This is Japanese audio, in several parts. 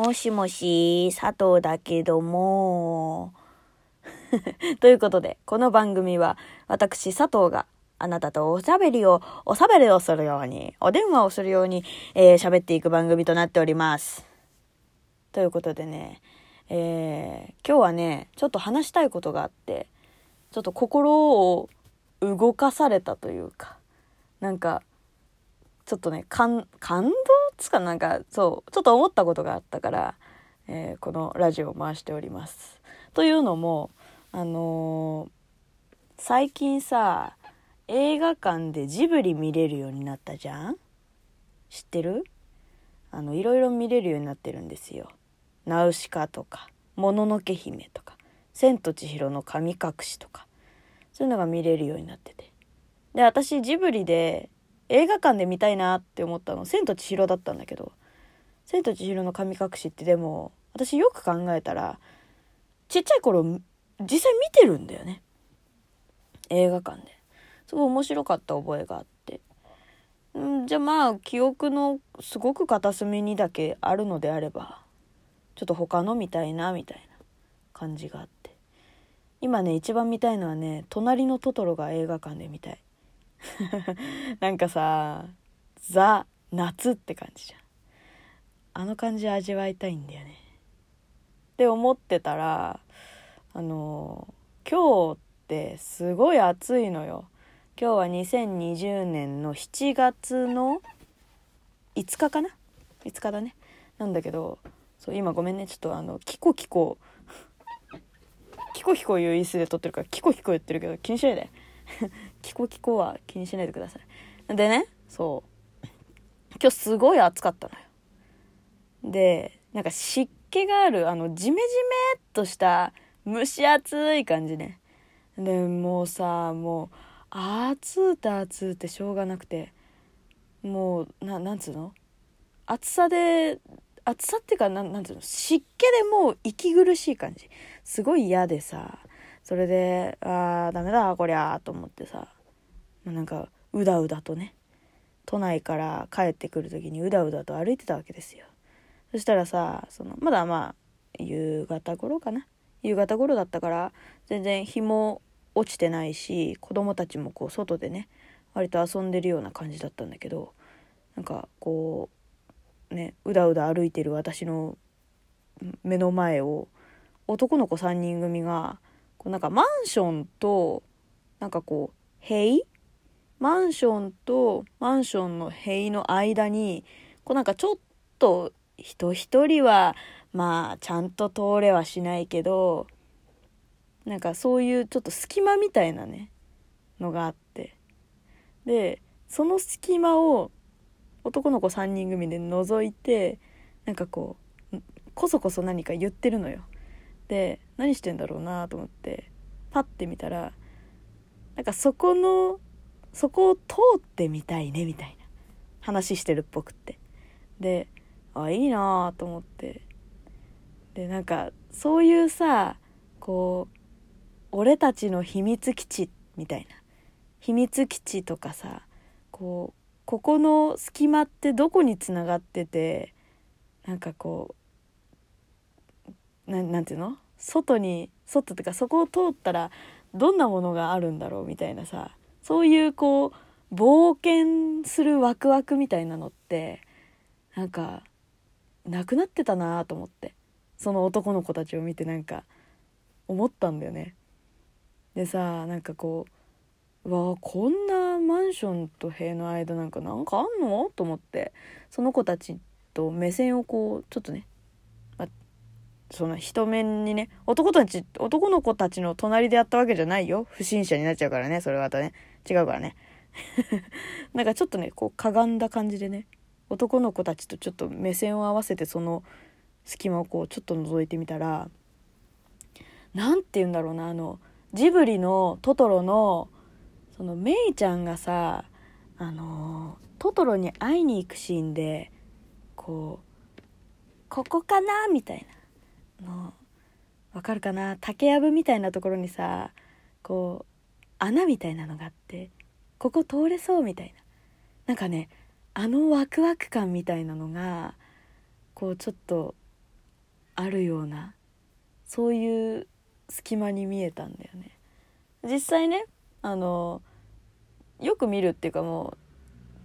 もしもし、佐藤だけども。ということで、この番組は私佐藤があなたとおしゃべりを、おしゃべりをするように、お電話をするように、えー、喋っていく番組となっております。ということでね、えー、今日はね、ちょっと話したいことがあって、ちょっと心を動かされたというか、なんか、ちょっとね、感、感動？つかなんか、そう、ちょっと思ったことがあったから、えー、このラジオを回しております。というのも、あのー、最近さ、映画館でジブリ見れるようになったじゃん？知ってる？あの、いろいろ見れるようになってるんですよ。ナウシカとか、もののけ姫とか、千と千尋の神隠しとか、そういうのが見れるようになってて。で、私ジブリで映画館で見たいなって思ったの、千と千尋だったんだけど、千と千尋の神隠しってでも、私よく考えたら、ちっちゃい頃、実際見てるんだよね。映画館で。すごい面白かった覚えがあって。んじゃあまあ、記憶のすごく片隅にだけあるのであれば、ちょっと他の見たいな、みたいな感じがあって。今ね、一番見たいのはね、隣のトトロが映画館で見たい。なんかさ、ザ・夏って感じじゃん。あの感じ味わいたいんだよね。って思ってたら、あの、今日ってすごい暑いのよ。今日は2020年の7月の5日かな ?5 日だね。なんだけど、そう、今ごめんね。ちょっとあの、キコキコ、キコキコいう椅子で撮ってるから、キコキコ言ってるけど気にしないで。キコキコは気にしないでください。でね、そう。今日すごい暑かったのよ。で、なんか湿気がある、あの、ジメジメっとした蒸し暑い感じね。で、もうさ、もう、暑うて暑うてしょうがなくてもうななんつうの？暑さで暑さっていうかなんなんつうの？湿気でもう息苦しい感じすごい嫌でさそれでああダメだこりゃと思ってさ、まあ、なんかうだうだとね都内から帰ってくる時にうだうだと歩いてたわけですよ。そしたらさそのまだまあ夕方頃かな？夕方頃だったから全然日も落ちてないし子供たちもこう外でね割と遊んでるような感じだったんだけどなんかこうねうだうだ歩いてる私の目の前を男の子3人組がこうなんかマンションとなんかこう塀マンションとマンションの塀の間にこうなんかちょっと人一人はまあちゃんと通れはしないけどなんかそういうちょっと隙間みたいなねのがあって。でその隙間を男の子3人組で覗いてなんかこうこそこそ何か言ってるのよ。で何してんだろうなと思ってパッて見たらなんかそこのそこを通ってみたいねみたいな話してるっぽくって。であいいなと思って。でなんかそういうさこう俺たちの秘密基地みたいな。秘密基地とかさこうここの隙間ってどこにつながっててなんかこうななんていうの？外に外っていうかそこを通ったらどんなものがあるんだろうみたいなさ。そういうこう冒険するワクワクみたいなのってなんかなくなってたなと思って。その男の子たちを見てなんか思ったんだよね。でさなんかこううわこんなマンションと塀の間なんかなんかあんのと思って。その子たちと目線をこうちょっとね、ま、その人面にね男たち男の子たちの隣でやったわけじゃないよ。不審者になっちゃうからねそれはまたね。違うからね なんかちょっとねこうかがんだ感じでね男の子たちとちょっと目線を合わせてその隙間をこうちょっと覗いてみたら何て言うんだろうなあのジブリのトトロのそのメイちゃんがさあのトトロに会いに行くシーンでこう「ここかな?」みたいなのわかるかな竹やぶみたいなところにさこう穴みたいなのがあってここ通れそうみたいな。なんかねあのワクワク感みたいなのがこうちょっとあるようなそういう隙間に見えたんだよね。実際ねあのよく見るっていうかも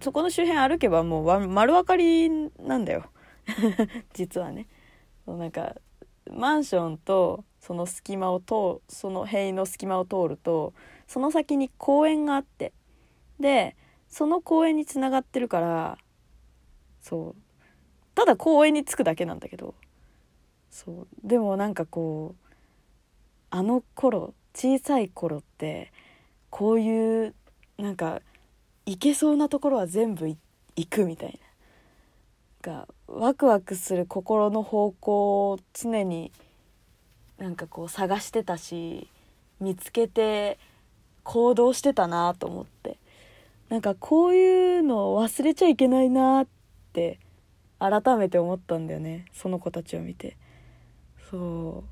うそこの周辺歩けばもう丸分かりなんだよ。実はね。なんかマンションとその隙間を通その塀の隙間を通るとその先に公園があって。でその公園につながってるからそう。ただ公園に着くだけなんだけど。そう。でもなんかこうあの頃小さい頃ってこういうなんか行けそうなところは全部行くみたいな。がワクワクする心の方向を常になんかこう探してたし見つけて行動してたなと思って。なんかこういうのを忘れちゃいけないなって改めて思ったんだよね。その子たちを見て。そう。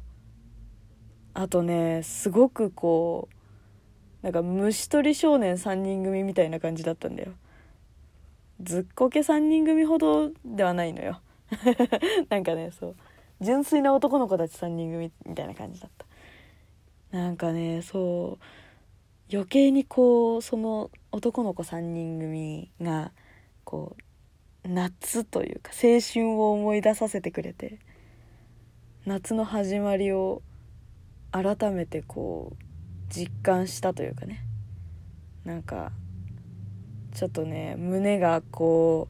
あとねすごくこうなんか虫取り少年3人組みたいな感じだったんだよ。ずっこけ3人組ほどではないのよ。なんかねそう。純粋な男の子たち3人組みたいな感じだった。なんかねそう。余計にこうその男の子3人組がこう夏というか青春を思い出させてくれて夏の始まりを改めてこう実感したというかね。なんかちょっとね胸がこ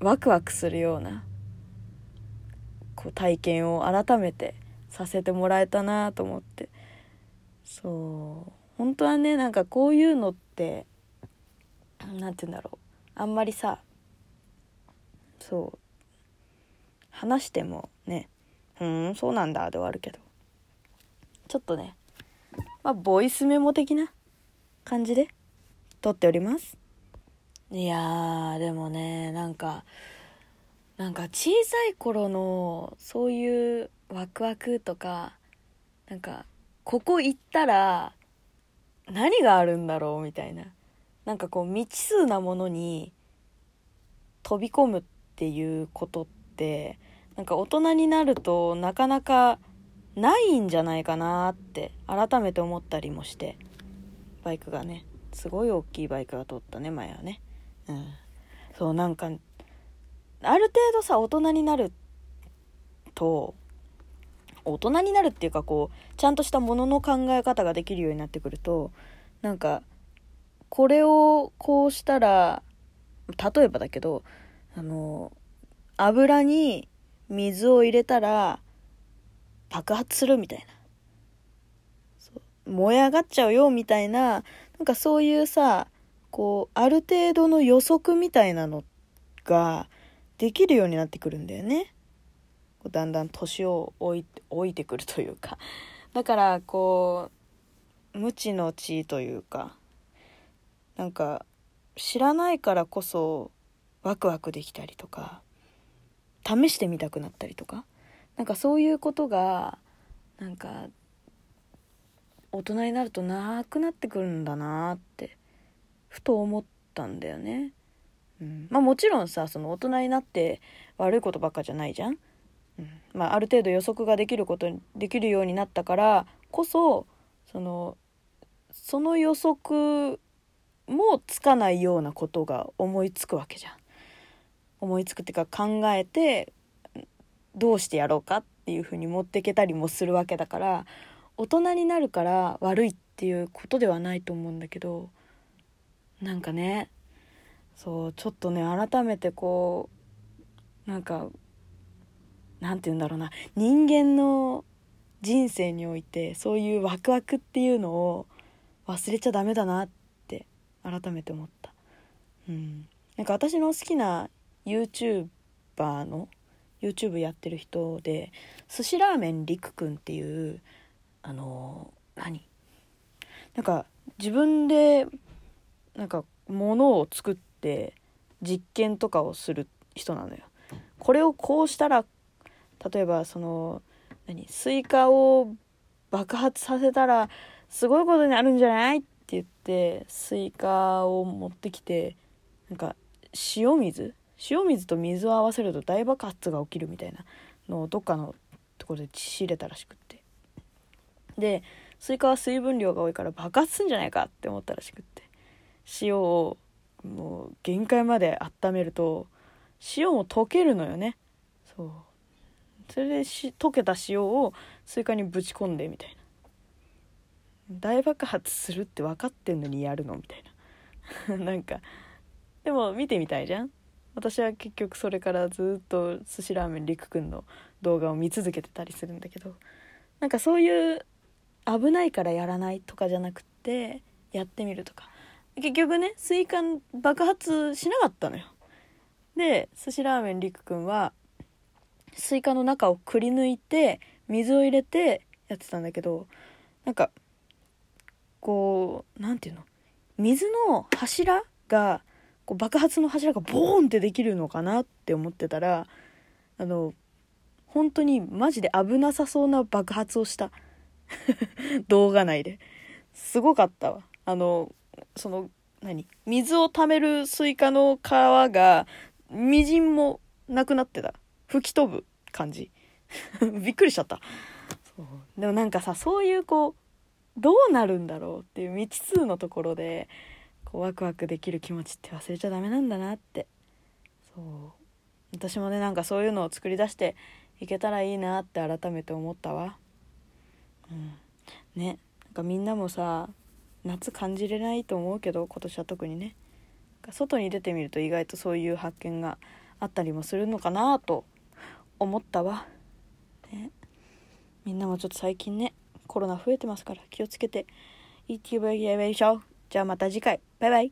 うワクワクするようなこう体験を改めてさせてもらえたなと思って。そう。本当はねなんかこういうのって何て言うんだろうあんまりさそう話してもねうんそうなんだで終わるけどちょっとね、まあ、ボイスメモ的な感じで撮っております。いやー、でもね、なんか、なんか小さい頃のそういうワクワクとか、なんか、ここ行ったら何があるんだろうみたいな。なんかこう未知数なものに飛び込むっていうことって、なんか大人になるとなかなかないんじゃないかなって改めて思ったりもして。バイクがねすごい大きいバイクが通ったね前はね。うん。そうなんかある程度さ大人になると大人になるっていうかこうちゃんとしたものの考え方ができるようになってくるとなんかこれをこうしたら例えばだけどあの油に水を入れたら爆発するみたいな。燃え上がっちゃうよみたいな、なんかそういうさ、こう、ある程度の予測みたいなのができるようになってくるんだよね。だんだん年を置いて置いてくるというか。だからこう、無知の知というか、なんか知らないからこそワクワクできたりとか、試してみたくなったりとか。なんかそういうことがなんか大人になるとなくなってくるんだなってふと思ったんだよね。うん、まあもちろんさその大人になって悪いことばっかじゃないじゃん。まあある程度予測ができることできるようになったからこそそのその予測もつかないようなことが思いつくわけじゃん。思いつくっていうか考えてどうしてやろうかっていうふうに持っていけたりもするわけだから大人になるから悪いっていうことではないと思うんだけどなんかねそうちょっとね改めてこうなんかなんて言うんだろうな人間の人生においてそういうワクワクっていうのを忘れちゃダメだなって改めて思った。うん、なんか私の好きな YouTuber の YouTube やってる人で寿司ラーメンりくくんっていうあの何？なんか自分でなんかものを作って実験とかをする人なのよ。これをこうしたら例えばその何スイカを爆発させたらすごいことになるんじゃないって言ってスイカを持ってきてなんか塩水？塩水と水を合わせると大爆発が起きるみたいなのをどっかのところで致死入れたらしくって。でスイカは水分量が多いから爆発すんじゃないかって思ったらしくって。塩をもう限界まで温めると塩も溶けるのよね。そう。それでし溶けた塩をスイカにぶち込んでみたいな。大爆発するって分かってんのにやるのみたいな。なんかでも見てみたいじゃん。私は結局それからずっと寿司ラーメンりくくんの動画を見続けてたりするんだけど。なんかそういう危ないからやらないとかじゃなくてやってみるとか。結局ねスイカ爆発しなかったのよ。で寿司ラーメンりくくんはスイカの中をくり抜いて水を入れてやってたんだけどなんかこう何て言うの？水の柱がこう爆発の柱がボーンってできるのかなって思ってたらあの本当にマジで危なさそうな爆発をした。動画内で。すごかったわ。あのその何？水を溜めるスイカの皮がみじんもなくなってた。吹き飛ぶ感じ。びっくりしちゃった。でもなんかさそういうこうどうなるんだろうっていう未知数のところでこうワクワクできる気持ちって忘れちゃダメなんだなって。そう。私もねなんかそういうのを作り出していけたらいいなって改めて思ったわ。うん。ね。なんかみんなもさ夏感じれないと思うけど今年は特にね。外に出てみると意外とそういう発見があったりもするのかなと思ったわ、ね、みんなもちょっと最近ねコロナ増えてますから気をつけて。いっていきましょうじゃあまた次回。バイバイ。